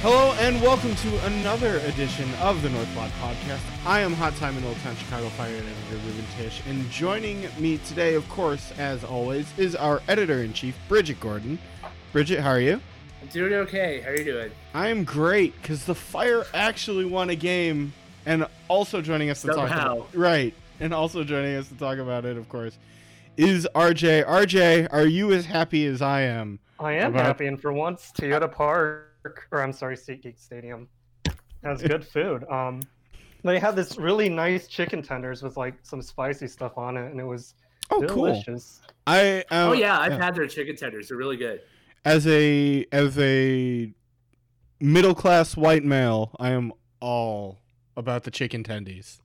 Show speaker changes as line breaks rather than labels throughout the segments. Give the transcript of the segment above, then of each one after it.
Hello and welcome to another edition of the North Lot Podcast. I am Hot Time in Old Town Chicago Fire editor Ruben Tish, and joining me today, of course, as always, is our editor in chief, Bridget Gordon. Bridget, how are you?
I'm doing okay. How are you doing?
I am great because the Fire actually won a game, and also joining us to talk
Somehow.
about right, and also joining us to talk about it, of course, is RJ. RJ, are you as happy as I am?
I am
About-
happy, and for once, Toyota Park, or I'm sorry, SeatGeek Stadium, has good food. Um, they had this really nice chicken tenders with like some spicy stuff on it, and it was
Oh, cool.
delicious.
I um,
oh yeah, I've had their chicken tenders. They're really good.
as a as a middle class white male, I am all about the chicken tendies.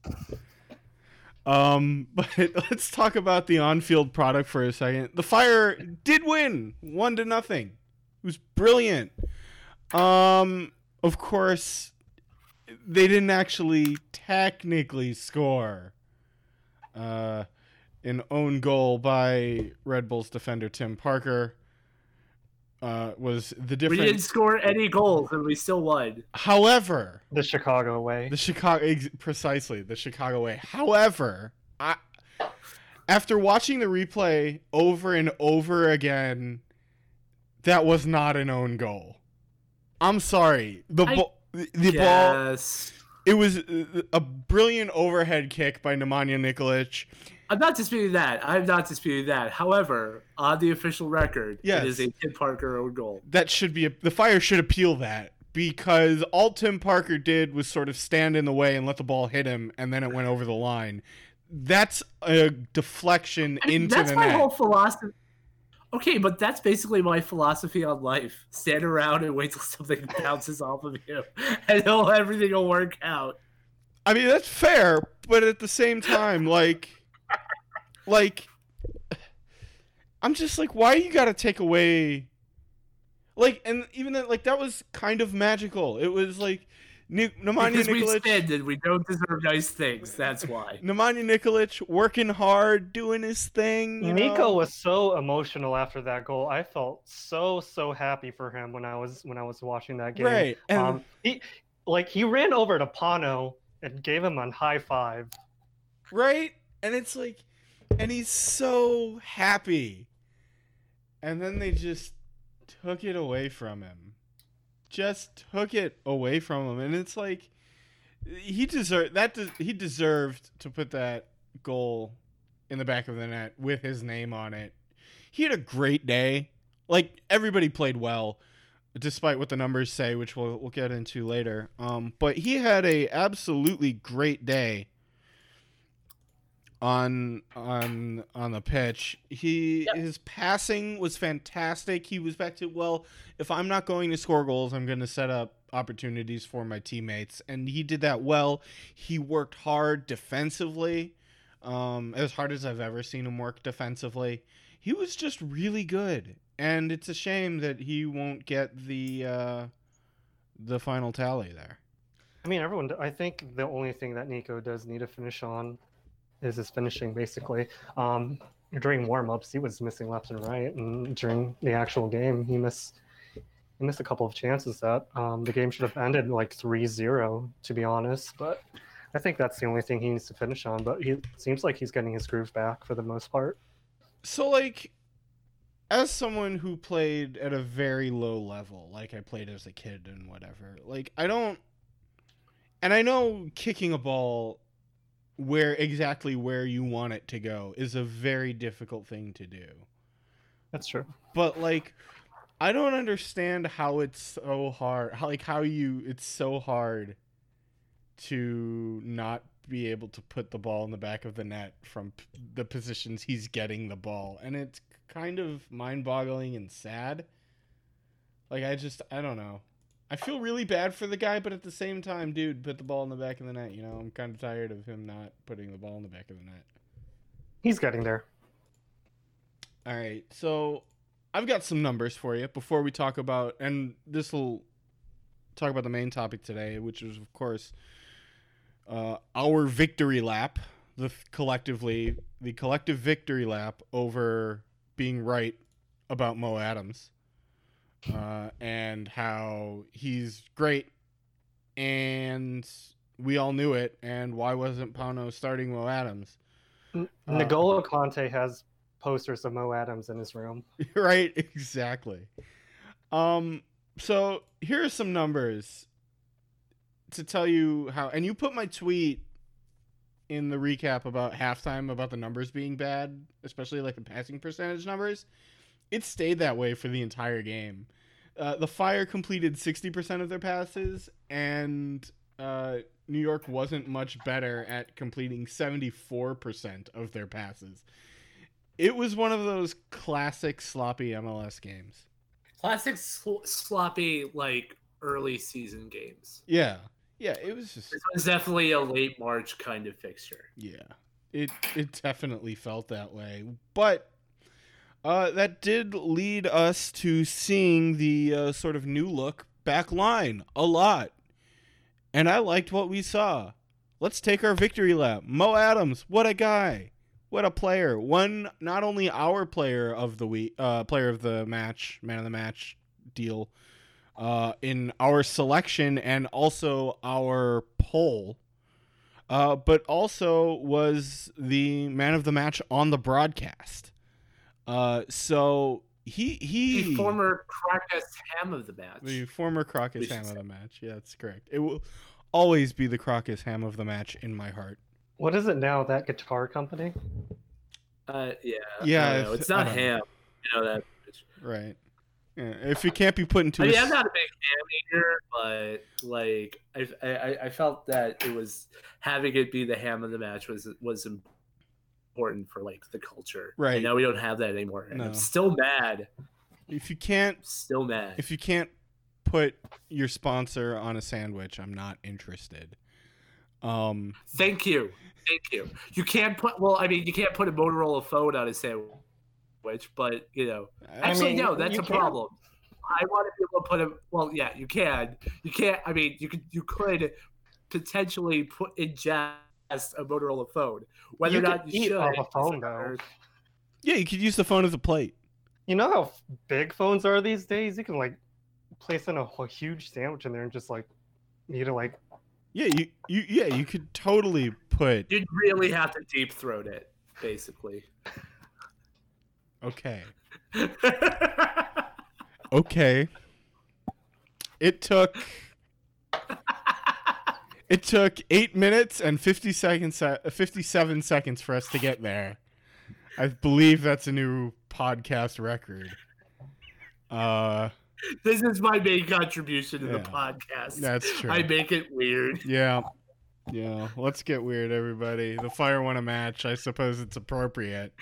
Um, but let's talk about the on-field product for a second. The Fire did win, one to nothing. It was brilliant. Um, of course, they didn't actually technically score. Uh, an own goal by Red Bulls defender Tim Parker uh, was the difference?
We didn't score any goals and we still won.
However,
The Chicago way.
the Chicago ex- precisely the Chicago way. However, I after watching the replay over and over again, that was not an own goal. I'm sorry. The
I
ball the, ball
Yes.
it was a brilliant overhead kick by Nemanja Nikolic.
I'm not disputing that. I'm not disputing that. However, on the official record,
Yes.
it is a Tim Parker own goal.
That should be a, the fire should appeal that because all Tim Parker did was sort of stand in the way and let the ball hit him and then it went over the line. That's a deflection
I mean,
into
that's my
net.
whole philosophy. Okay, but that's basically my philosophy on life. Stand around and wait till something bounces off of you, and everything will work out.
I mean, that's fair, but at the same time, like, like, I'm just like, why you got to take away, like, and even that, like, that was kind of magical. It was like, Ni- Nemanja
Because we
Nikolic,
sinned and we don't deserve nice things. That's why.
Nemanja Nikolic working hard, doing his thing. You
Nico
know?
was so emotional after that goal. I felt so so happy for him when I was when I was watching that game.
right, and
Um, he like he ran over to Pano and gave him a high five.
right, and it's like, and he's so happy, and then they just took it away from him. Just took it away from him, and it's like he deserved that. he deserved to put that goal in the back of the net with his name on it. He had a great day. Like everybody played well, despite what the numbers say, which we'll we'll get into later. Um, but he had a absolutely great day on on on the pitch. He
Yep.
his passing was fantastic. He was back to well, if I'm not going to score goals, I'm going to set up opportunities for my teammates, and he did that well. He worked hard defensively, um, as hard as I've ever seen him work defensively. He was just really good, and it's a shame that he won't get the uh, the final tally there.
I mean, everyone. I think the only thing that Nico does need to finish on is his finishing, basically. Um, during warm-ups, he was missing left and right, and during the actual game, he missed he missed a couple of chances that um, the game should have ended like 3-0, to be honest. But I think that's the only thing he needs to finish on. But he seems like he's getting his groove back for the most part.
So like as someone who played at a very low level, like I played as a kid and whatever, like I don't and I know kicking a ball where exactly where you want it to go is a very difficult thing to do.
That's true.
But like I don't understand how it's so hard. How like how you it's so hard to not be able to put the ball in the back of the net from p- the positions he's getting the ball. And it's kind of mind-boggling and sad. Like I just I don't know. I feel really bad for the guy, but at the same time, dude, put the ball in the back of the net, you know? I'm kind of tired of him not putting the ball in the back of the net.
He's getting there.
All right, so I've got some numbers for you before we talk about, and this will talk about the main topic today, which is, of course, uh, our victory lap. The collectively, the collective victory lap over being right about Mo Adams. Uh, and how he's great, and we all knew it. And why wasn't Pano starting Mo Adams?
N-
Uh,
N'Golo Kanté has posters of Mo Adams in his room.
right, exactly. Um, so here are some numbers to tell you how, and you put my tweet in the recap about halftime about the numbers being bad, especially like the passing percentage numbers. It stayed that way for the entire game. Uh, the Fire completed 60% of their passes, and uh, New York wasn't much better at completing 74% of their passes. It was one of those classic sloppy MLS games.
Classic sl- sloppy like early season games.
Yeah. Yeah, it was just
This was definitely a late March kind of fixture.
yeah. It it definitely felt that way. But uh that did lead us to seeing the uh, sort of new look back line a lot. And I liked what we saw. Let's take our victory lap. Mo Adams, what a guy. What a player. One not only our player of the week uh player of the match, man of the match deal uh in our selection and also our poll. Uh but also was the man of the match on the broadcast. Uh so he he
The former Krakus ham of the match.
the former Krakus
We
ham of the match. Yeah, that's correct. It will always be the Krakus ham of the match in my heart.
What is it now? That guitar company?
Uh, yeah.
Yeah, if-
it's not
don't know.
ham. You know that.
Right. Yeah, if it can't be put into
I
a
mean,
s-
I'm not a big ham eater, but like I, I, I felt that it was having it be the ham of the match was was important for like the culture.
Right.
And now we don't have that anymore, and
No.
I'm still mad.
if you can't
Still mad.
if you can't put your sponsor on a sandwich, I'm not interested. Um
Thank you. Thank you. You can't put well, I mean, you can't put a Motorola phone on a sandwich, but you know,
I
actually,
mean,
no, that's a
can.
problem. I want to be able to put a well, yeah, you can. You can't. I mean, you could you could potentially put ingest a Motorola phone, whether
You
or not you
eat
should.
off a phone,
though.
yeah, you could use the phone as a plate.
You know how big phones are these days? You can like place in a whole huge sandwich in there and just like need to like
Yeah, you, you yeah, you could totally put
You'd really have to deep throat it, basically.
okay. Okay. It took It took 8 minutes and 50 seconds uh, 57 seconds for us to get there. I believe that's a new podcast record. Uh
this is my main contribution to the podcast.
that's true.
I make it weird.
Yeah. Yeah. Let's get weird, everybody. The fire won a match. I suppose it's appropriate.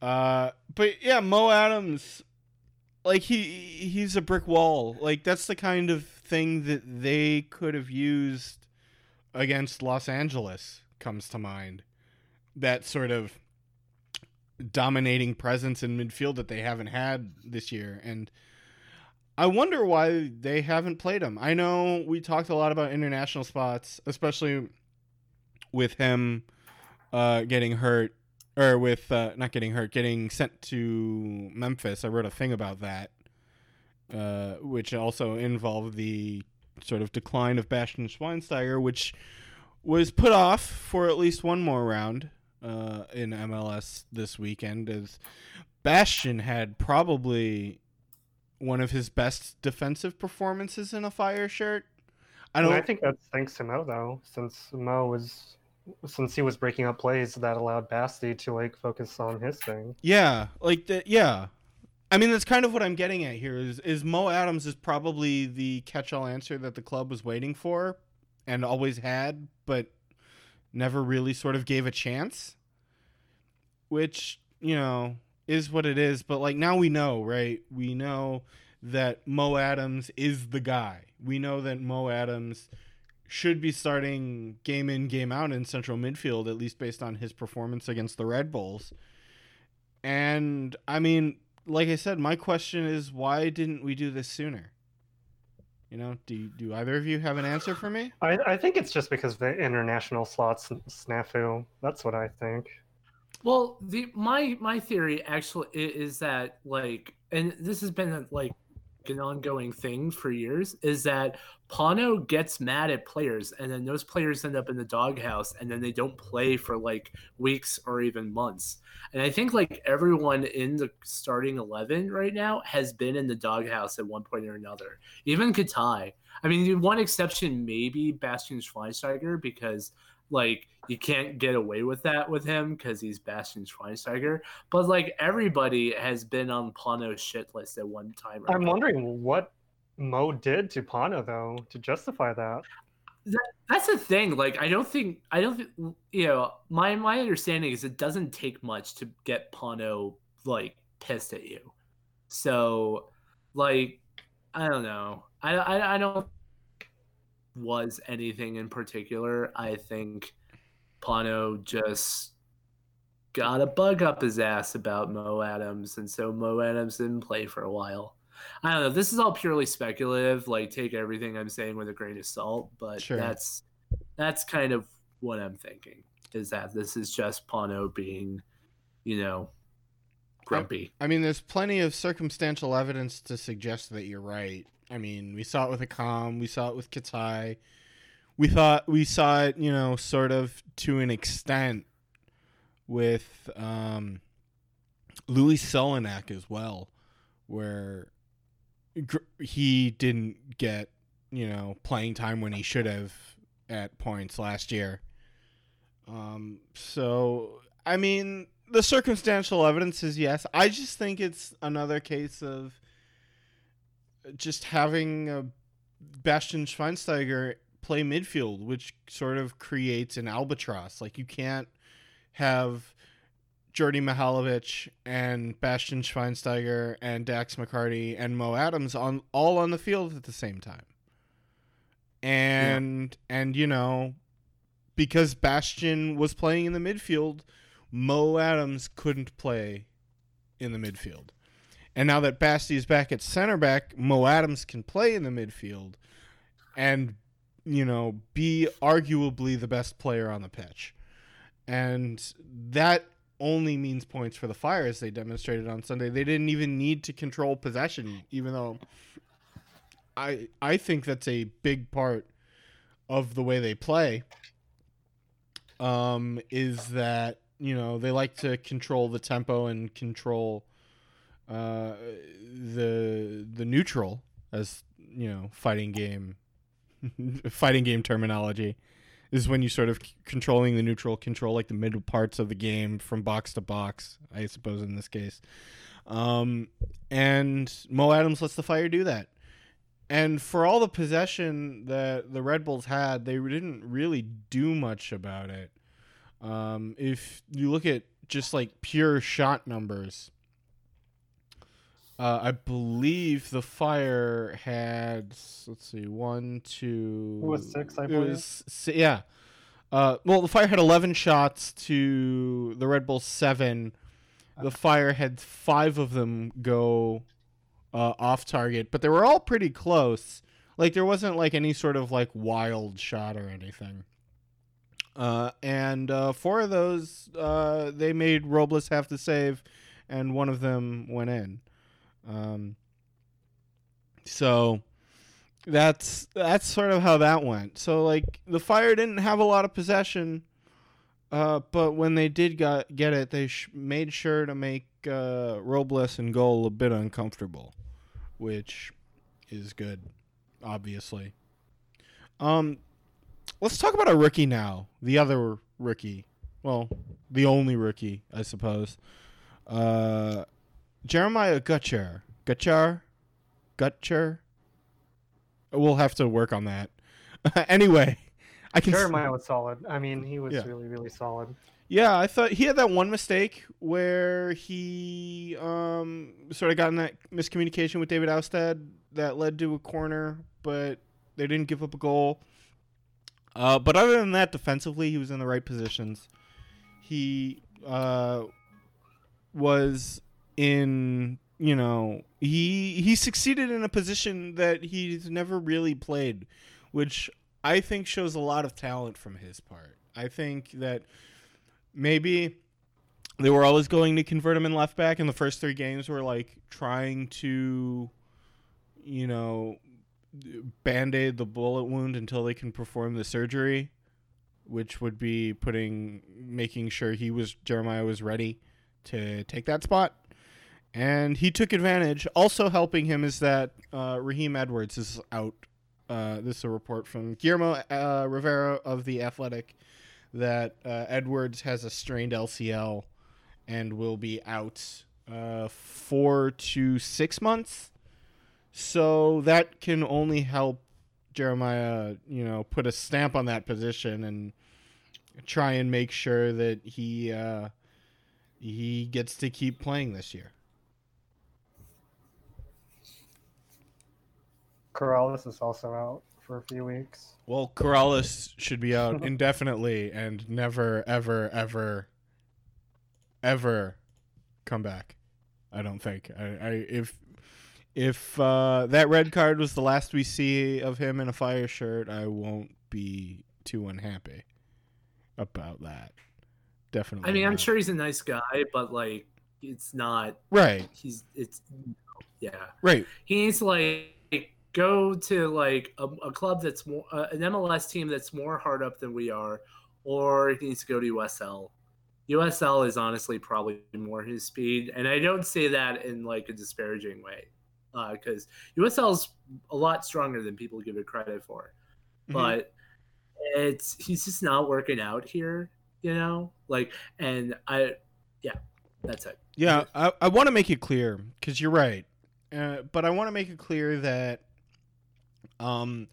Uh but yeah, Mo Adams like he he's a brick wall. Like that's the kind of thing that they could have used against Los Angeles comes to mind. That sort of dominating presence in midfield that they haven't had this year and I wonder why they haven't played him. I know we talked a lot about international spots, especially with him uh, getting hurt, or with uh, not getting hurt, getting sent to Memphis. I wrote a thing about that, uh, which also involved the sort of decline of Bastian Schweinsteiger, which was put off for at least one more round uh, in MLS this weekend, as Bastion had probably one of his best defensive performances in a fire shirt. I
I,
don't.
I think that's thanks to Mo though, since Mo was since he was breaking up plays that allowed Basti to like focus on his thing.
Yeah, like the, yeah. I mean, that's kind of what I'm getting at here. Is is Mo Adams is probably the catch-all answer that the club was waiting for, and always had, but never really sort of gave a chance. Which you know is what it is. But like now we know, right? We know that Mo Adams is the guy. We know that Mo Adams should be starting game in game out in central midfield at least based on his performance against the Red Bulls. And I mean, like I said, my question is why didn't we do this sooner? You know, do do either of you have an answer for me?
I, I think it's just because the international slots snafu. That's what I think.
Well, the my my theory actually is that like, and this has been like an ongoing thing for years is that Pano gets mad at players, and then those players end up in the doghouse, and then they don't play for like weeks or even months. And I think like everyone in the starting eleven right now has been in the doghouse at one point or another. Even Katai. I mean, the one exception maybe Bastian Schweinsteiger because like you can't get away with that with him because he's Bastian Schweinsteiger. But like everybody has been on Pano's shit list at one time.
I'm wondering what Mo did to Pano though to justify that.
that. That's the thing. Like I don't think I don't think you know my my understanding is it doesn't take much to get Pano like pissed at you. So like I don't know. I I, I don't was anything in particular. I think Pano just got a bug up his ass about Mo Adams, and so Mo Adams didn't play for a while. I don't know. This is all purely speculative. Like, take everything I'm saying with a grain of salt, but
Sure.
that's that's kind of what I'm thinking. Is that this is just Pano being, you know, grumpy.
I mean, there's plenty of circumstantial evidence to suggest that you're right. I mean, we saw it with Accam, we saw it with Katai. We thought we saw it, you know, sort of to an extent with um, Luis Solignac as well, where he didn't get, you know, playing time when he should have at points last year. Um, so, I mean, the circumstantial evidence is yes. I just think it's another case of just having uh Bastian Schweinsteiger play midfield, which sort of creates an albatross. Like you can't have Djordje Mihailovic and Bastian Schweinsteiger and Dax McCarty and Mo Adams on all on the field at the same time. And and you know, because Bastian was playing in the midfield, Mo Adams couldn't play in the midfield. And now that Basti is back at center back, Mo Adams can play in the midfield and, you know, be arguably the best player on the pitch. And that only means points for the Fire as they demonstrated on Sunday. They didn't even need to control possession, even though I I think that's a big part of the way they play. Um, is that you know they like to control the tempo and control uh, the the neutral as you know fighting game fighting game terminology is when you sort of c- controlling the neutral control like the middle parts of the game from box to box i suppose in this case. Um, and mo adams lets the fire do that. And for all the possession that the red bulls had they didn't really do much about it. Um, if you look at just like pure shot numbers uh, I believe the fire had let's see one two
It was six, I
it
believe.
was yeah. Uh, well the fire had 11 shots to the red bull seven. The fire had five of them go uh, off target but they were all pretty close. Like there wasn't like any sort of like wild shot or anything. Uh, and uh, four of those uh, they made robles have to save and one of them went in um, so that's that's sort of how that went. So like the Fire didn't have a lot of possession, uh, but when they did got, get it, they sh- made sure to make uh, Robles and goal a bit uncomfortable, which is good, obviously. Um, let's talk about a rookie now. The other rookie, well, the only rookie, I suppose. Uh, Jeremiah Gutjahr. Gutjahr? Gutjahr? We'll have to work on that. anyway, I can.
Jeremiah was solid. I mean, he was
Yeah.
really, really solid.
Yeah, I thought he had that one mistake where he um sort of got in that miscommunication with David Ousted that led to a corner, but they didn't give up a goal. Uh, but other than that, defensively, he was in the right positions. He uh, was in, you know, he he succeeded in a position that he's never really played, which I think shows a lot of talent from his part. I think that maybe they were always going to convert him in left back, and the first three games were like trying to you know, band aid the bullet wound until they can perform the surgery, which would be putting, making sure he was, Jeremiah was ready to take that spot. And he took advantage. Also helping him is that uh, Raheem Edwards is out. Uh, this is a report from Guillermo uh, Rivera of The Athletic that uh, Edwards has a strained LCL and will be out uh, four to six months. So that can only help Jeremiah, you know, put a stamp on that position and try and make sure that he uh, he gets to keep playing this year.
Corrales is also out for a few weeks.
Well, Corrales should be out indefinitely and never, ever, ever, ever come back. I don't think. I, I if if uh, that red card was the last we see of him in a fire shirt, I won't be too unhappy about that. Definitely.
I mean, I'm sure he's a nice guy, but like, it's not.
Right.
He's it's yeah.
Right.
He needs to like go to like a, a club that's more uh, an MLS team that's more hard up than we are, or he needs to go to USL. USL is honestly probably more his speed, and I don't say that in like a disparaging way, because uh, USL is a lot stronger than people give it credit for,
Mhm.
but it's he's just not working out here, you know. Like, and I, yeah, that's it.
Yeah, I, I want to make it clear because you're right, uh, but I want to make it clear that, um,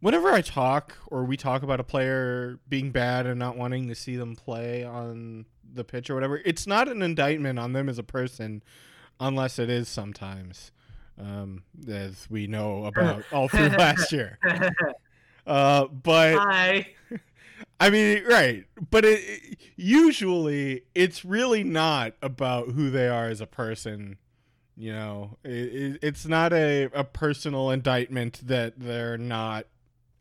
whenever I talk or we talk about a player being bad and not wanting to see them play on the pitch or whatever, it's not an indictment on them as a person, unless it is sometimes, um, as we know about all through last year. Uh, but
Hi.
I mean, right, but it, it- usually it's really not about who they are as a person. You know, it, it, it's not a, a personal indictment that they're not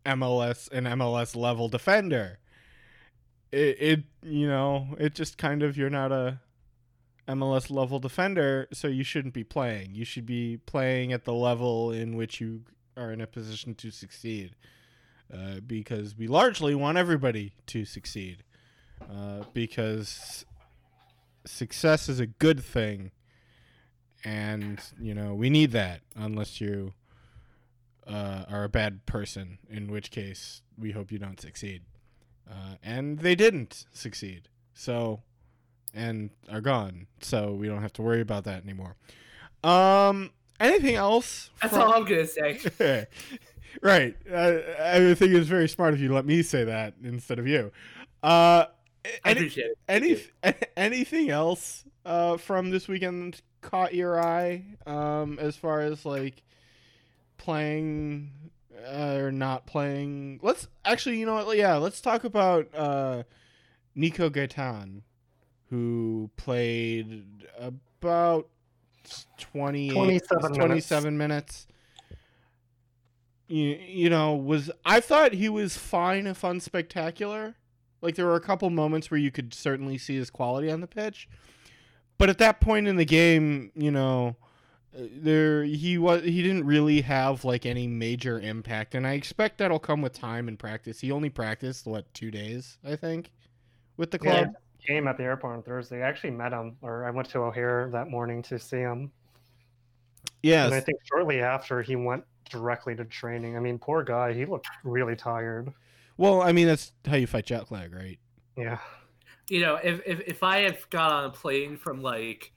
MLS an MLS level defender. It, it you know it just kind of you're not a MLS level defender, so you shouldn't be playing. You should be playing at the level in which you are in a position to succeed uh, because we largely want everybody to succeed uh, because success is a good thing and you know we need that unless you uh, are a bad person in which case we hope you don't succeed uh, and they didn't succeed so and are gone so we don't have to worry about that anymore um anything else
That's
from-
all I'm gonna say.
right. I, I think it's very smart of you let me say that instead of you. Uh,
I appreciate it.
any, anything else uh, from this weekend caught your eye um, as far as like playing uh, or not playing? Let's actually, you know what? Yeah, let's talk about uh, Nico Gaitan, who played about 28,
27 minutes.
27 minutes. You, you know, was I thought he was fine if unspectacular. Like there were a couple moments where you could certainly see his quality on the pitch, but at that point in the game, you know, there he was he didn't really have like any major impact, and I expect that'll come with time and practice. He only practiced what two days, I think, with the
Yeah,
club.
came at the airport on Thursday. I actually met him, or I went to O'Hare that morning to see him.
Yes,
And I think shortly after he went directly to training. I mean, poor guy. He looked really tired.
well, I mean that's how you fight jet lag, right?
Yeah.
You know, if, if if I have got on a plane from like,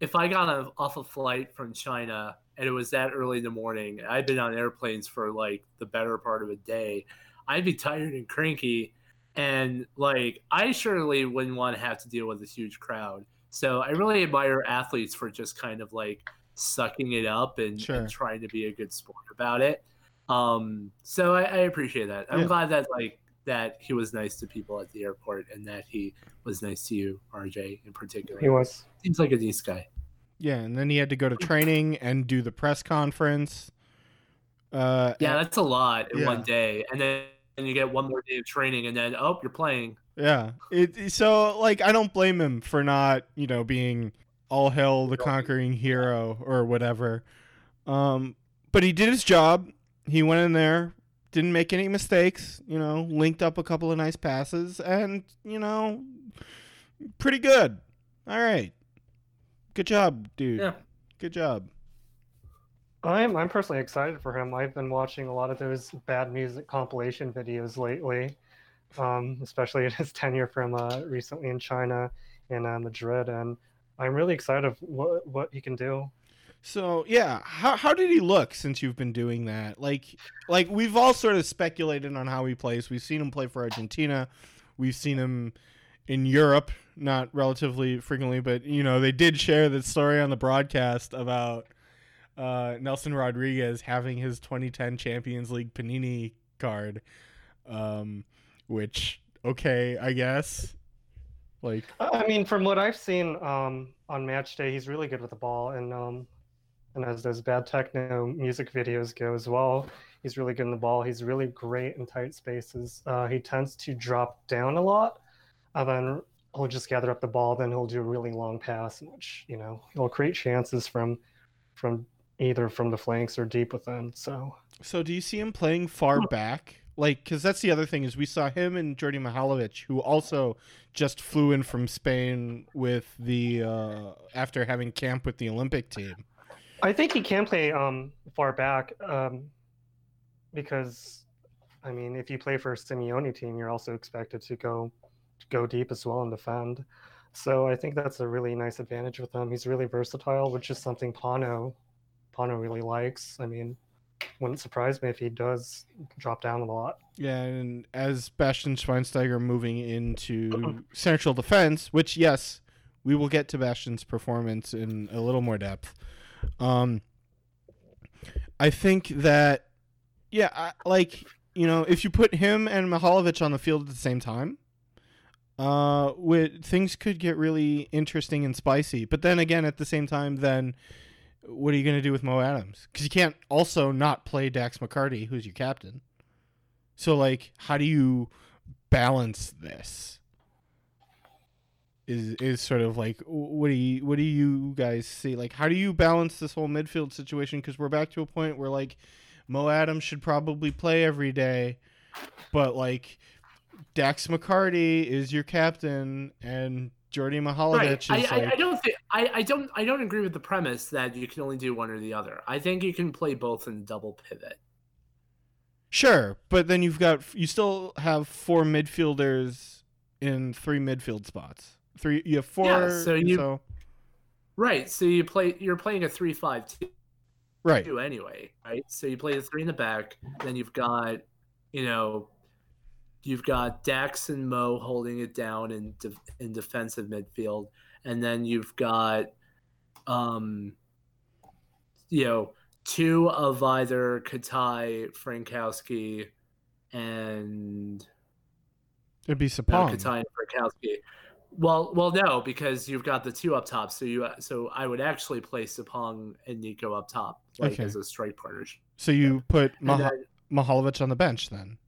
if I got on, off a flight from China and it was that early in the morning, I've been on airplanes for like the better part of a day, I'd be tired and cranky, and like I surely wouldn't want to have to deal with a huge crowd. So I really admire athletes for just kind of like sucking it up and,
Sure.
and trying to be a good sport about it. Um, so I, I appreciate that. I'm
Yeah.
glad that like that he was nice to people at the airport and that he was nice to you, RJ, in particular.
He was.
Seems like a nice guy.
Yeah, and then he had to go to training and do the press conference. Uh,
Yeah, that's a lot in
Yeah.
one day, and then and you get one more day of training, and then oh, you're playing.
Yeah. It so like I don't blame him for not, you know, being all hell the conquering hero or whatever. Um but he did his job. He went in there, didn't make any mistakes. You know, linked up a couple of nice passes, and you know, pretty good. All right, good job, dude.
Yeah.
Good job.
I'm I'm personally excited for him. I've been watching a lot of those bad music compilation videos lately, um, especially in his tenure from uh, recently in China and uh, Madrid, and I'm really excited of what what he can do.
So yeah, how how did he look since you've been doing that? Like like we've all sort of speculated on how he plays. We've seen him play for Argentina. We've seen him in Europe, not relatively frequently, but you know, they did share the story on the broadcast about uh, Nelson Rodriguez having his 2010 Champions League Panini card. Um, which okay, I guess. Like
I mean, from what I've seen um, on match day, he's really good with the ball, and um, and as those bad techno music videos go as well, he's really good in the ball. He's really great in tight spaces. Uh, he tends to drop down a lot, and then he'll just gather up the ball. Then he'll do a really long pass, which you know he'll create chances from from either from the flanks or deep within. So
So do you see him playing far back? Like, because that's the other thing is we saw him and Djordje Mihailovic, who also just flew in from Spain with the uh, after having camp with the Olympic team.
I think he can play um, far back um, because, I mean, if you play for a Simeone team, you're also expected to go go deep as well and defend. So I think that's a really nice advantage with him. He's really versatile, which is something Pano Pano really likes. I mean, wouldn't surprise me if he does drop down a lot.
Yeah, and as Bastian Schweinsteiger moving into central defense, which yes, we will get to Bastian's performance in a little more depth. Um, I think that, yeah, I, like you know, if you put him and Mihailovic on the field at the same time, uh, with, things could get really interesting and spicy. But then again, at the same time, then what are you going to do with Mo Adams? Because you can't also not play Dax McCarty, who's your captain. So, like, how do you balance this? Is is sort of like what do you what do you guys see? Like, how do you balance this whole midfield situation? Because we're back to a point where like Mo Adams should probably play every day, but like Dax McCarty is your captain and Djordje Mihailovic
Right. I,
is
I,
like
I don't think I, I don't I don't agree with the premise that you can only do one or the other. I think you can play both in double pivot.
Sure, but then you've got you still have four midfielders in three midfield spots. Three, you have four.
Yeah, so you-
so
Right. So you play you're playing a three five two
right,
anyway, right? So you play the three in the back, then you've got, you know, you've got Dax and Mo holding it down in de- in defensive midfield, and then you've got, um, you know, two of either Katai, Frankowski, and
it'd be
no,
Sapong.
Katai and Frankowski. Well, well, no, because you've got the two up top. So you, so I would actually play Sapong and Nico up top, like
Okay.
as a strike partnership.
so you put
And
Mah-
then-
Mihailovic on the bench then.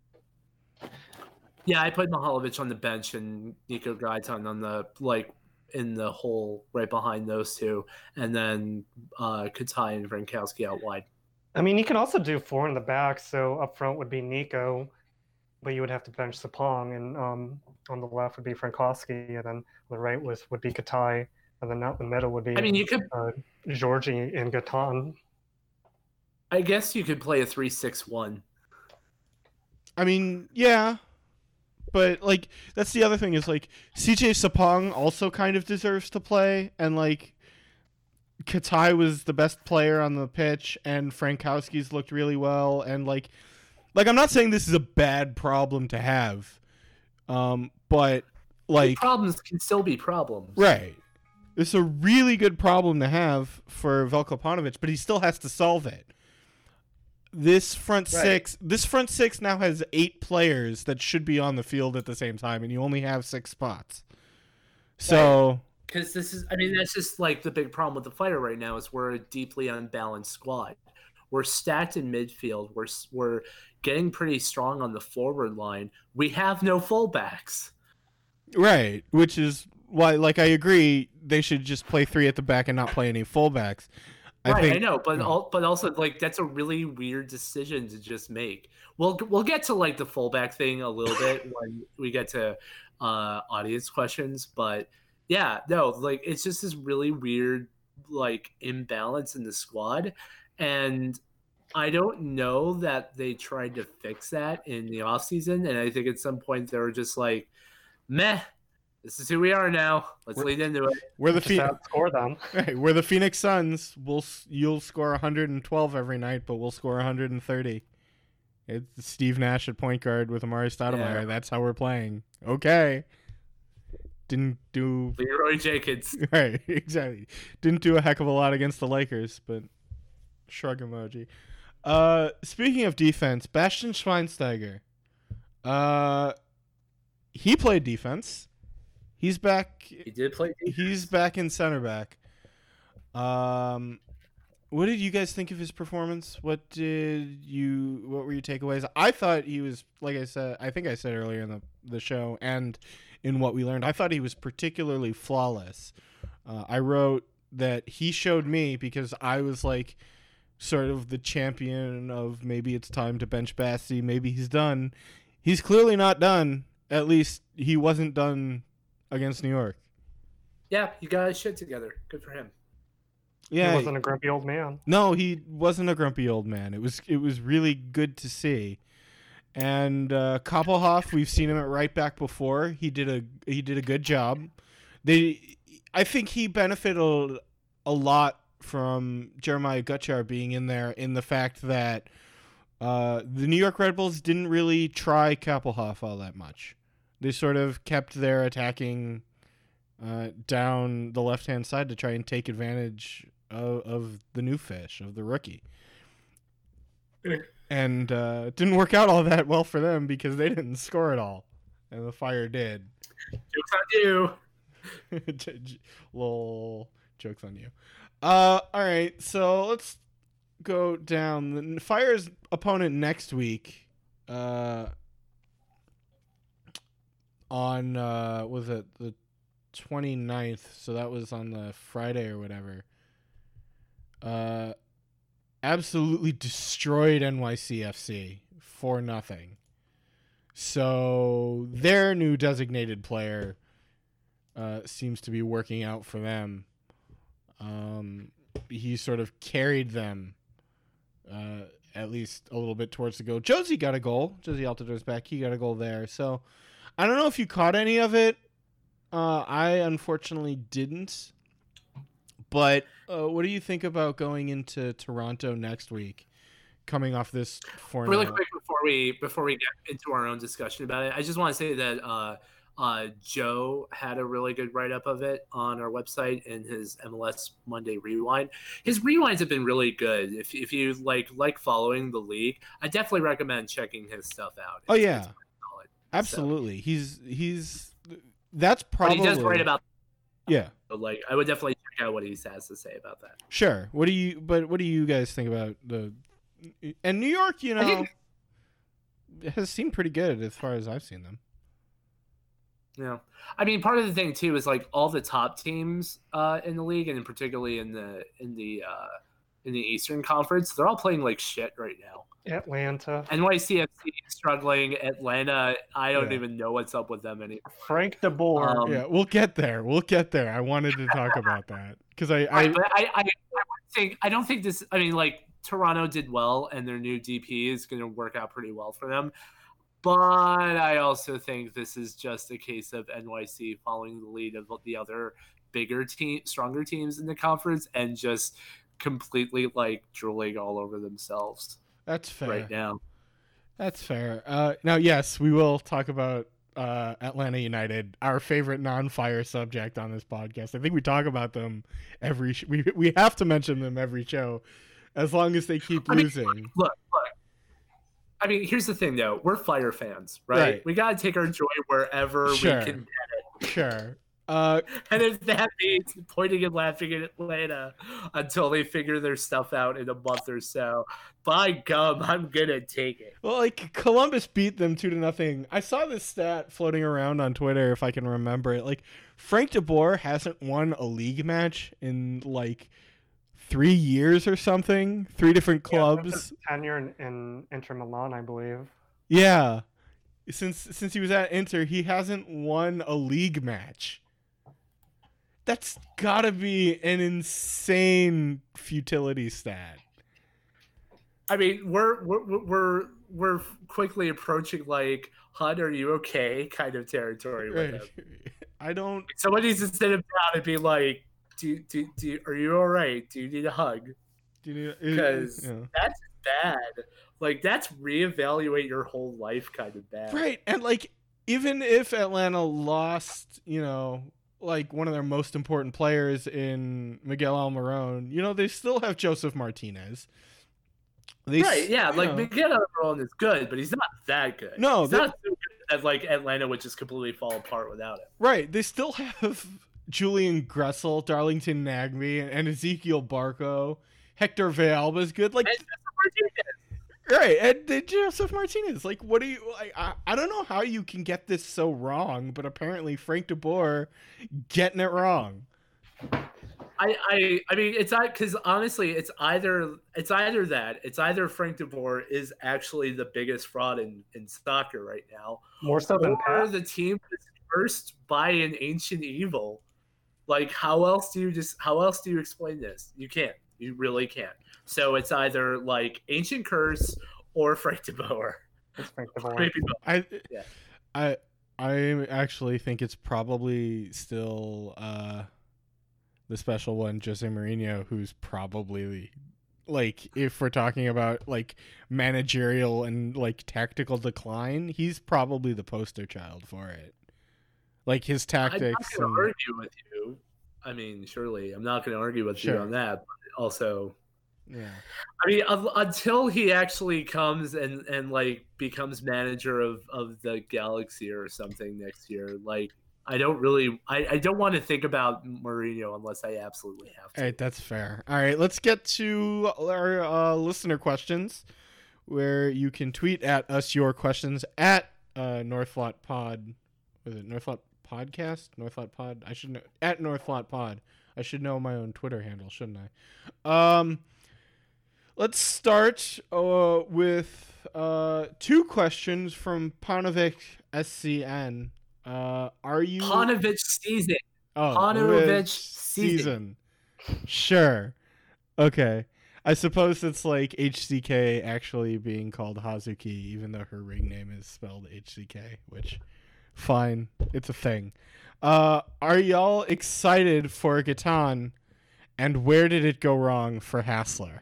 yeah, I put Mihailovic on the bench and Nico Gaitan on the like in the hole right behind those two, and then uh, Katai and Frankowski out wide.
I mean, you can also do four in the back. So up front would be Nico, but you would have to bench Sapong, and um, on the left would be Frankowski, and then on the right was would be Katai, and then out in the middle would be
I mean, you could,
uh, Georgie and Gaitan.
I guess, you could play a three-six-one.
I mean, yeah, but like that's the other thing is like CJ Sapong also kind of deserves to play, and like Katai was the best player on the pitch, and Frankowski's looked really well, and like, like I'm not saying this is a bad problem to have, um, but like
Problems can still be problems.
Right. It's a really good problem to have for Veljko Paunović, but he still has to solve it. This front
Right.
six, this front six now has eight players that should be on the field at the same time, and you only have six spots. So
because this is i mean that's just like the big problem with the fighter right now is we're a deeply unbalanced squad we're stacked in midfield we're we're getting pretty strong on the forward line we have no fullbacks
right, which is why, like, I agree they should just play three at the back and not play any fullbacks. I
right,
think
I know, but al- but also like that's a really weird decision to just make. We'll we'll get to like the fullback thing a little bit when we get to uh audience questions, but yeah, no, like it's just this really weird like imbalance in the squad and I don't know that they tried to fix that in the offseason and I think at some point they were just like meh this is who we are now. Let's
We're-
lead into it.
we're the Phoenix.
outscore them.
Right, we're the Phoenix Suns. We'll you'll score 112 every night, but we'll score 130. It's Steve Nash at point guard with Amar'e Stoudemire.
Yeah.
That's how we're playing. Okay. Didn't do
Leeroy Jenkins.
right exactly. Didn't do a heck of a lot against the Lakers, but shrug emoji. Uh, speaking of defense, Bastian Schweinsteiger. Uh, he played defense. He's back
He did play
he's back in center back. Um, what did you guys think of his performance? What did you? What were your takeaways? I thought he was like I said. I think I said earlier in the the show and in what we learned. I thought he was particularly flawless. Uh, I wrote that he showed me because I was like sort of the champion of maybe it's time to bench Basti. Maybe he's done. He's clearly not done. At least he wasn't done against New York.
Yeah, you got his shit together. Good for him.
Yeah,
He wasn't a grumpy old man.
no, he wasn't a grumpy old man. It was it was really good to see. And uh, Kappelhof, we've seen him at right back before. He did a he did a good job. They, I think he benefited a lot from Jeremiah Gutjahr being in there in the fact that uh, the New York Red Bulls didn't really try Kappelhof all that much. They sort of kept their attacking uh, down the left hand side to try and take advantage of, of the new fish of the rookie. And uh, it didn't work out all that well for them because they didn't score at all, and the Fire did.
Jokes on you.
Lol, jokes on you. Uh, all right, so let's go down. The Fire's opponent next week. Uh, on uh, was it the 29th? So that was on the Friday or whatever. Uh, absolutely destroyed NYCFC for nothing. So their new designated player uh, seems to be working out for them. Um, he sort of carried them uh, at least a little bit towards the goal. Jozy got a goal. Jozy Altidore's back. He got a goal there. So I don't know if you caught any of it. Uh, I unfortunately didn't. But uh, what do you think about going into Toronto next week? Coming off this four
Really quick before we before we get into our own discussion about it, I just want to say that uh, Joe had a really good write up of it on our website in his MLS Monday Rewind. His rewinds have been really good. If, if you like like following the league, I definitely recommend checking his stuff out.
Oh, yeah.
it's solid.
Absolutely. He's he's that's
But
probably
he does write about
yeah.
like I would definitely check out what he has to say about that.
Sure. What do you? But what do you guys think about the? And New York, you know,
think-
has seemed pretty good as far as I've seen them.
Yeah, I mean, part of the thing too is like all the top teams uh, in the league, and particularly in the in the uh, in the Eastern Conference, they're all playing like shit right now.
Atlanta.
NYCFC is struggling. Atlanta, I don't
Yeah.
even know what's up with them anymore.
Frank DeBoer.
Um,
yeah, we'll get there. We'll get there. I wanted to talk about that because I, I
Right, I, I, I think I don't think this. I mean, like Toronto did well, and their new DP is going to work out pretty well for them. But I also think this is just a case of NYC following the lead of the other bigger team, stronger teams in the conference, and just completely like drooling all over themselves
that's fair.
right now.
That's fair. Uh, now, yes, we will talk about uh, Atlanta United, our favorite non-fire subject on this podcast. I think we talk about them every. Sh- we we have to mention them every show, as long as they keep
I mean,
losing.
Look, look. I mean, here's the thing, though. We're Fire fans, right?
Right.
We got to take our joy wherever
Sure.
we can get it.
sure. Uh,
And if that means pointing and laughing at Atlanta until they figure their stuff out in a month or so, by gum, I'm gonna take it.
Well, like Columbus beat them two to nothing. I saw this stat floating around on Twitter, if I can remember it. Like Frank DeBoer hasn't won a league match in like three years or something, three different clubs.
since his tenure in, in Inter Milan, I believe.
Yeah. Since since he was at Inter, he hasn't won a league match. That's got to be an insane futility stat.
I mean, we're we're we're we're quickly approaching like "Hud, are you okay?" kind of territory with
Right.
him.
I don't
Someone needs to sit him down and be like, "Do do do? Are you all right? Do you need a hug?"
do you know-
Because eh, eh,
yeah.
that's bad. Like that's reevaluate your whole life kind of bad.
Right. And like even if Atlanta lost, you know, like one of their most important players in Miguel Almiron, you know, they still have Josef Martinez. They
Right, yeah, like
know,
Miguel Almiron is good, but he's not that good.
No,
he's not so good that like Atlanta would just completely fall apart without him.
Right. They still have Julian Gressel, Darlington Nagbe, and Ezequiel Barco. Hector Villalba's good. Like
And
right, and then Josef Martinez. Like, what do you? Like, I I don't know how you can get this so wrong, but apparently Frank DeBoer getting it wrong.
I, I, I mean, it's I because honestly, it's either it's either that it's either Frank DeBoer is actually the biggest fraud in, in soccer right now,
More so than
or
Pat.
the team is cursed by an ancient evil. Like, how else do you just how else do you explain this? You can't. You really can't. So it's either like ancient curse or Frank DeBoer.
It's Frank DeBoer.
Maybe both.
I
Yeah.
I I actually think it's probably still uh the special one, Jose Mourinho, who's probably like if we're talking about like managerial and like tactical decline, he's probably the poster child for it. Like his
I'm not
tactics.
going
and-
argue with you. I mean, surely I'm not going to argue with you on that. But also,
yeah.
I mean, un- until he actually comes and and like becomes manager of of the Galaxy or something next year, like I don't really, I, I don't want to think about Mourinho unless I absolutely have to.
All right, that's fair. All right, let's get to our uh, listener questions, where you can tweet at us your questions at uh, Northlot Pod. Was it Northlot Podcast? Northlot Pod. I should know at Northlot Pod. I should know my own Twitter handle, shouldn't I? Um, let's start uh, with uh, two questions from Panovic SCN. Uh, are you
Panovic season.
Oh,
Panovich
with
season.
Sure. Okay. I suppose it's like HCK actually being called Hazuki, even though her ring name is spelled HCK, which, fine. It's a thing. Uh, are y'all excited for Gaitan? And where did it go wrong for Hasler?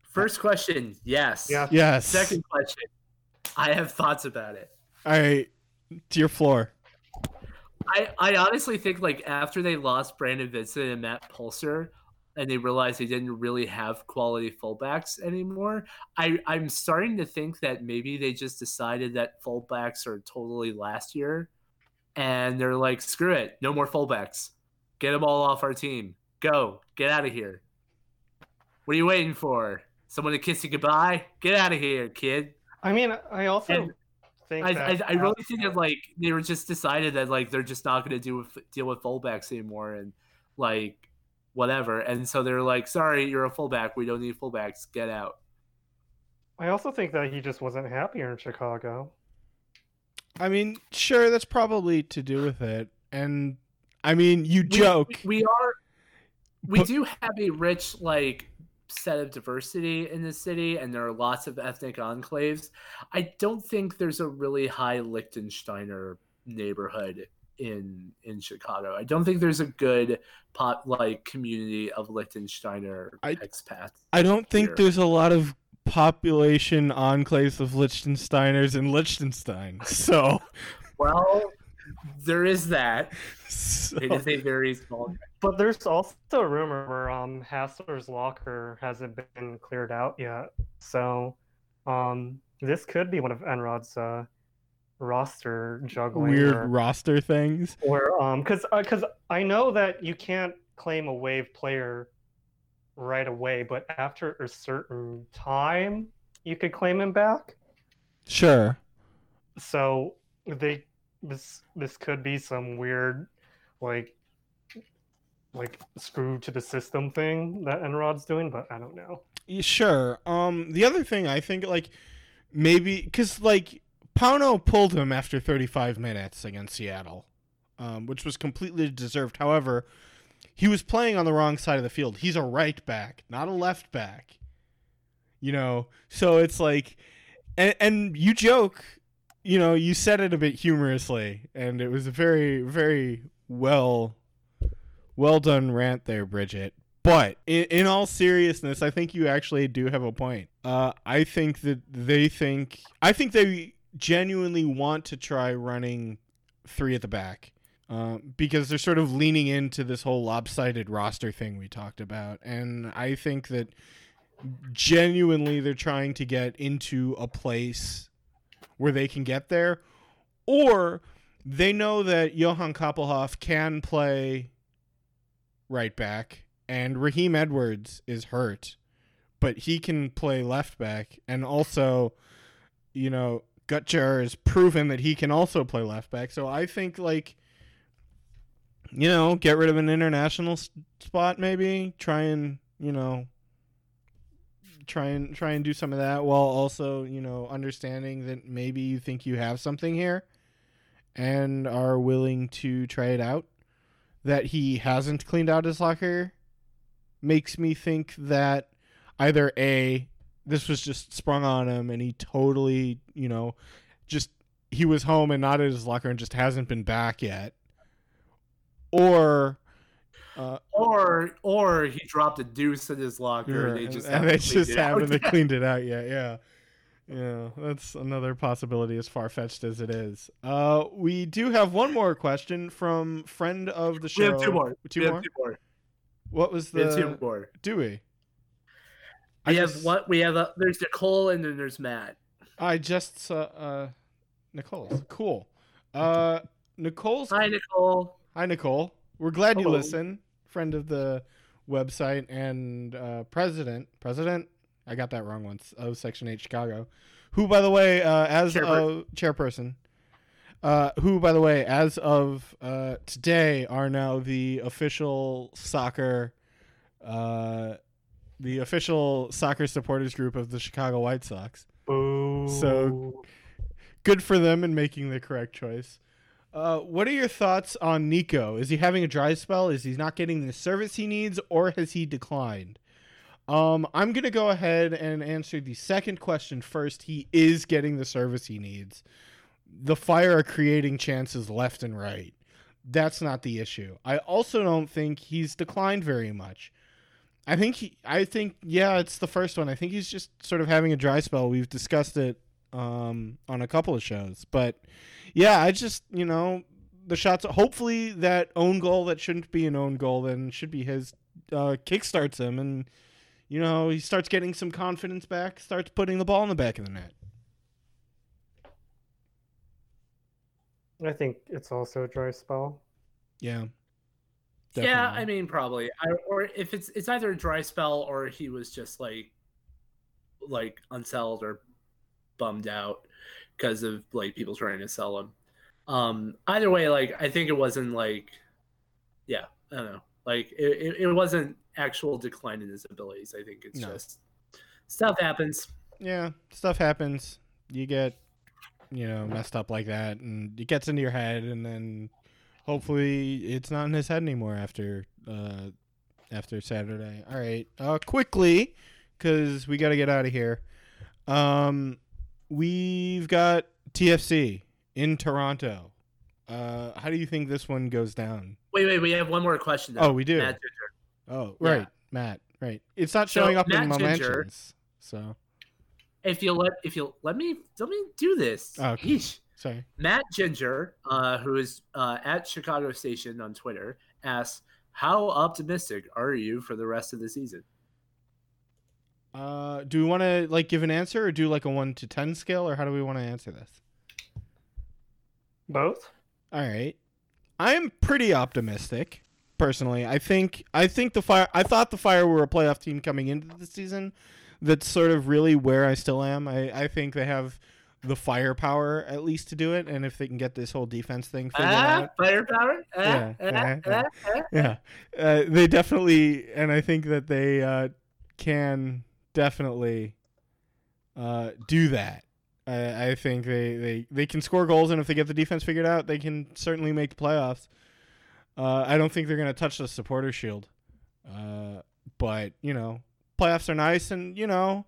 First question, yes.
Yeah.
Yes.
Second question, I have thoughts about it.
All right. To your floor.
I, I honestly think like after they lost Brandon Vincent and Matt Polster and they realized they didn't really have quality fullbacks anymore, I, I'm starting to think that maybe they just decided that fullbacks are totally last year and they're like, screw it, no more fullbacks. Get them all off our team. Go. Get out of here. What are you waiting for? Someone to kiss you goodbye? Get out of here, kid.
I mean, I also
And
think
I,
that
I, I really think that like they were just decided that like they're just not going to do deal with fullbacks anymore and like whatever, and so they're like, sorry, you're a fullback. We don't need fullbacks. Get out.
I also think that he just wasn't happier in Chicago.
I mean, sure, that's probably to do with it. And, I mean, you
We-
joke.
We, we are. We
But-
do have a rich like set of diversity in the city, and there are lots of ethnic enclaves. I don't think there's a really high Liechtensteiner neighborhood in in Chicago. I don't think there's a good pot like community of Liechtensteiner
I-
expats.
I don't think
here.
there's a lot of population enclaves of Liechtensteiners in Liechtenstein. So,
Well, there is that.
so
It is a very small.
But there's also a rumor where um Hasler's locker hasn't been cleared out yet. So um this could be one of Enrod's uh roster juggling
weird
or,
roster things.
or um cuz uh, cuz I know that you can't claim a wave player right away, but after a certain time you could claim him back.
Sure.
so they this this could be some weird like like screw to the system thing that Enrod's doing, but I don't know.
Yeah, Sure. Um, the other thing I think like maybe because like Pauno pulled him after 35 minutes against Seattle, um, which was completely deserved. However, he was playing on the wrong side of the field. He's a right back, not a left back. You know, so it's like, and and you joke, you know, you said it a bit humorously, and it was a very very well well done rant there, Bridget. But in, in all seriousness, I think you actually do have a point. Uh, I think that they think, I think they genuinely want to try running three at the back um, because they're sort of leaning into this whole lopsided roster thing we talked about. And I think that genuinely they're trying to get into a place where they can get there, or they know that Johan Kappelhof can play right back and Raheem Edwards is hurt, but he can play left back and also, you know, Gutjahr has proven that he can also play left back. So I think like you know, get rid of an international spot maybe, try and, you know, try and try and do some of that while also, you know, understanding that maybe you think you have something here and are willing to try it out that he hasn't cleaned out his locker makes me think that either a this was just sprung on him and he totally you know just he was home and not at his locker and just hasn't been back yet or uh,
Or or he dropped a deuce in his locker and they just
and
haven't
they
cleaned
just
it out
haven't
yet.
cleaned it out yet yeah yeah that's another possibility as far-fetched as it is uh we do have one more question from friend of the show
We have two more.
two
we
more
have two more.
what was the
two more.
do we
We
I
have what we have. A, there's Nicole and then there's Matt.
I just saw uh Nicole's cool. Uh Nicole's
Hi Nicole.
Hi Nicole. We're glad you listen. Friend of the website and uh president president I got that wrong once of Section 8 Chicago. Who by the way uh as
Chairperson.
of chairperson uh, who, by the way, as of uh, today, are now the official soccer, uh, the official soccer supporters group of the Chicago White Sox.
Boo.
So- good for them in making the correct choice. Uh, what are your thoughts on Nico? Is he having a dry spell? Is he not getting the service he needs, or has he declined? Um, I'm gonna go ahead and answer the second question first. He is getting the service he needs. The Fire are creating chances left and right. That's not the issue. I also don't think he's declined very much. I think he, I think yeah, it's the first one. I think he's just sort of having a dry spell. We've discussed it um, on a couple of shows, but yeah, I just you know the shots. Hopefully, that own goal that shouldn't be an own goal then should be his uh, kickstarts him, and you know he starts getting some confidence back, starts putting the ball in the back of the net.
I think it's also a dry spell.
Yeah.
Yeah, I mean probably. I, or if it's it's either a dry spell or he was just like like unsettled or bummed out because of like people trying to sell him. Um either way, like I think it wasn't like yeah, I don't know. Like it, it, it wasn't actual decline in his abilities. I think it's
No.
just stuff happens.
yeah, stuff happens. You get, you know, messed up like that, and it gets into your head, and then hopefully it's not in his head anymore after uh, after Saturday. All right, uh, quickly, because we got to get out of here. Um, we've got TFC in Toronto. Uh, how do you think this one goes down?
Wait, wait, we have one more question though.
Oh, we do.
Matt.
Oh,
Yeah.
right, Matt. Right. It's not
So,
showing up in my
Ginger-
mentions. So
If you let if you let me let me do this.
Okay. Sorry.
Matt Ginger, uh, who is uh, at Chicago Station on Twitter, asks, "How optimistic are you for the rest of the season?"
Uh, do we want to like give an answer or do like a one to ten scale, or how do we want to answer this?
Both?
All right, I'm pretty optimistic personally. I think I think the fire. I thought the fire were a playoff team coming into the season. That's sort of really where I still am. I I think they have the firepower at least to do it, and if they can get this whole defense thing figured
Ah,
out,
firepower. Ah,
Yeah,
ah,
yeah,
ah, ah.
yeah, uh, they definitely, and I think that they uh, can definitely uh, do that. I, I think they, they, they can score goals, and if they get the defense figured out, they can certainly make the playoffs. Uh, I don't think they're going to touch the supporter shield, uh, but you know, playoffs are nice, and you know,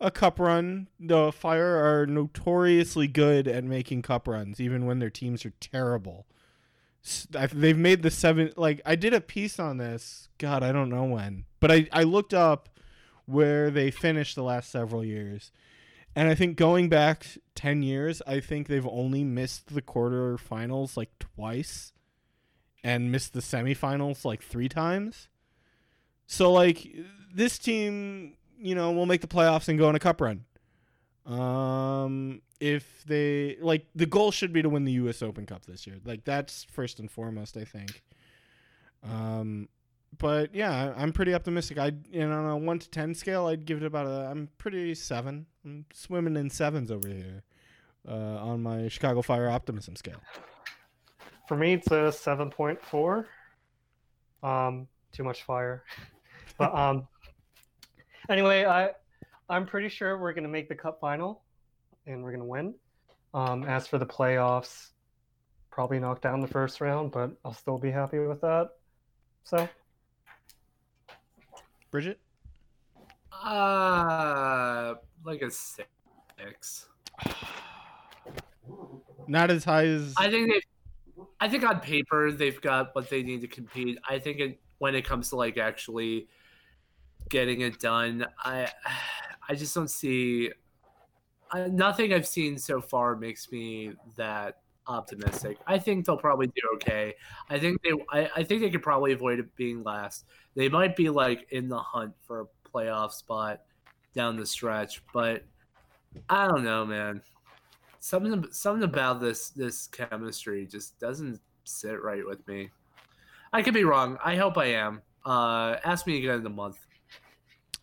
a cup run. The Fire are notoriously good at making cup runs, even when their teams are terrible. They've made the seven. Like I did a piece on this. God, I don't know when, but I I looked up where they finished the last several years, and I think going back ten years, I think they've only missed the quarterfinals like twice, and missed the semifinals like three times. So like this team, you know, we'll make the playoffs and go on a cup run. Um, if they like, the goal should be to win the U.S. Open Cup this year. Like that's first and foremost, I think. Um, but yeah, I'm pretty optimistic. I, you know, on a one to ten scale, I'd give it about a. I'm pretty seven. I'm swimming in sevens over here, uh, on my Chicago Fire optimism scale.
For me, it's a seven point four. Um, too much fire. But um, anyway, I I'm pretty sure we're gonna make the cup final, and we're gonna win. Um, as for the playoffs, probably knock down the first round, but I'll still be happy with that. So
Bridget,
Uh, like a six.
not as high as
I think they. I think on paper they've got what they need to compete. I think it, when it comes to like actually getting it done, I I just don't see. I, nothing I've seen so far makes me that optimistic. I think they'll probably do okay. I think they. I, I think they could probably avoid being last. They might be like in the hunt for a playoff spot down the stretch, but I don't know, man something something about this this chemistry just doesn't sit right with me. I could be wrong. I hope I am. Uh, ask me again in a month.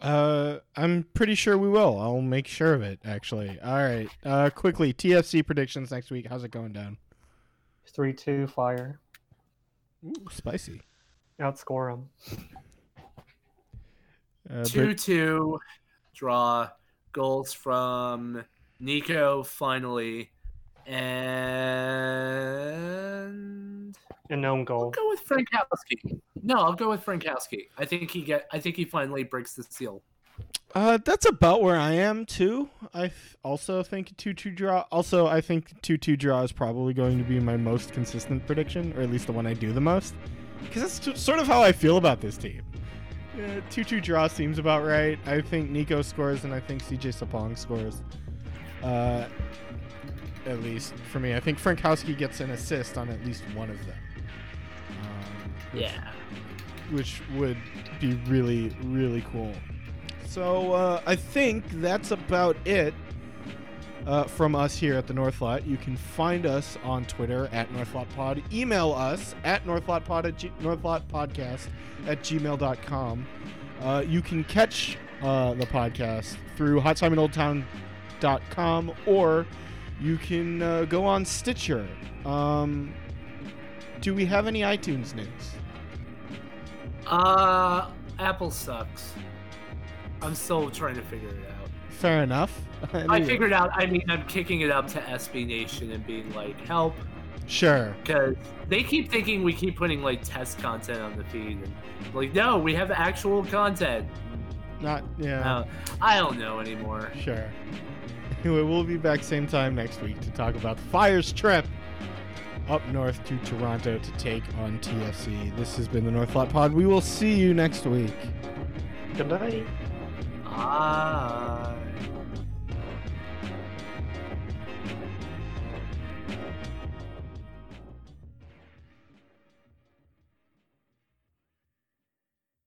Uh, I'm pretty sure we will. I'll make sure of it. Actually. All right. Uh, quickly, TFC predictions next week. How's it going down?
three two fire,
Ooh, spicy.
outscore them.
Uh,
Two
Brit-
two draw goals from Nico finally, and
And no
I'll go with Frankowski. No, I'll go with Frankowski. I think he get. I think he finally breaks the seal.
uh, that's about where I am too. I th- also think two two draw. Also, I think two two draw is probably going to be my most consistent prediction, or at least the one I do the most, because that's t- sort of how I feel about this team. Uh, two two draw seems about right. I think Nico scores, and I think CJ Sapong scores. Uh, at least for me, I think Frankowski gets an assist on at least one of them. Which-
Yeah.
which would be really really cool. So uh, I think that's about it uh, from us here at the North Northlot. You can find us on Twitter at NorthlotPod. Email us at NorthlotPod at G- NorthlotPodcast at gmail.com. Uh, you can catch uh, the podcast through HotTimeInOldTown.com or you can uh, go on Stitcher. Um, do we have any iTunes news?
Uh, Apple sucks. I'm still trying to figure it out.
Fair enough.
I figured out. I mean, I'm kicking it up to SB Nation and being like, help,
Sure.
because they keep thinking we keep putting like test content on the feed. And, like, no, we have actual content.
Not yeah.
Uh, I don't know anymore.
Sure. Anyway, we'll be back same time next week to talk about the Fire's trip up north to Toronto to take on TFC. This has been the Northlot Pod. We will see you next week.
Good night.
Bye.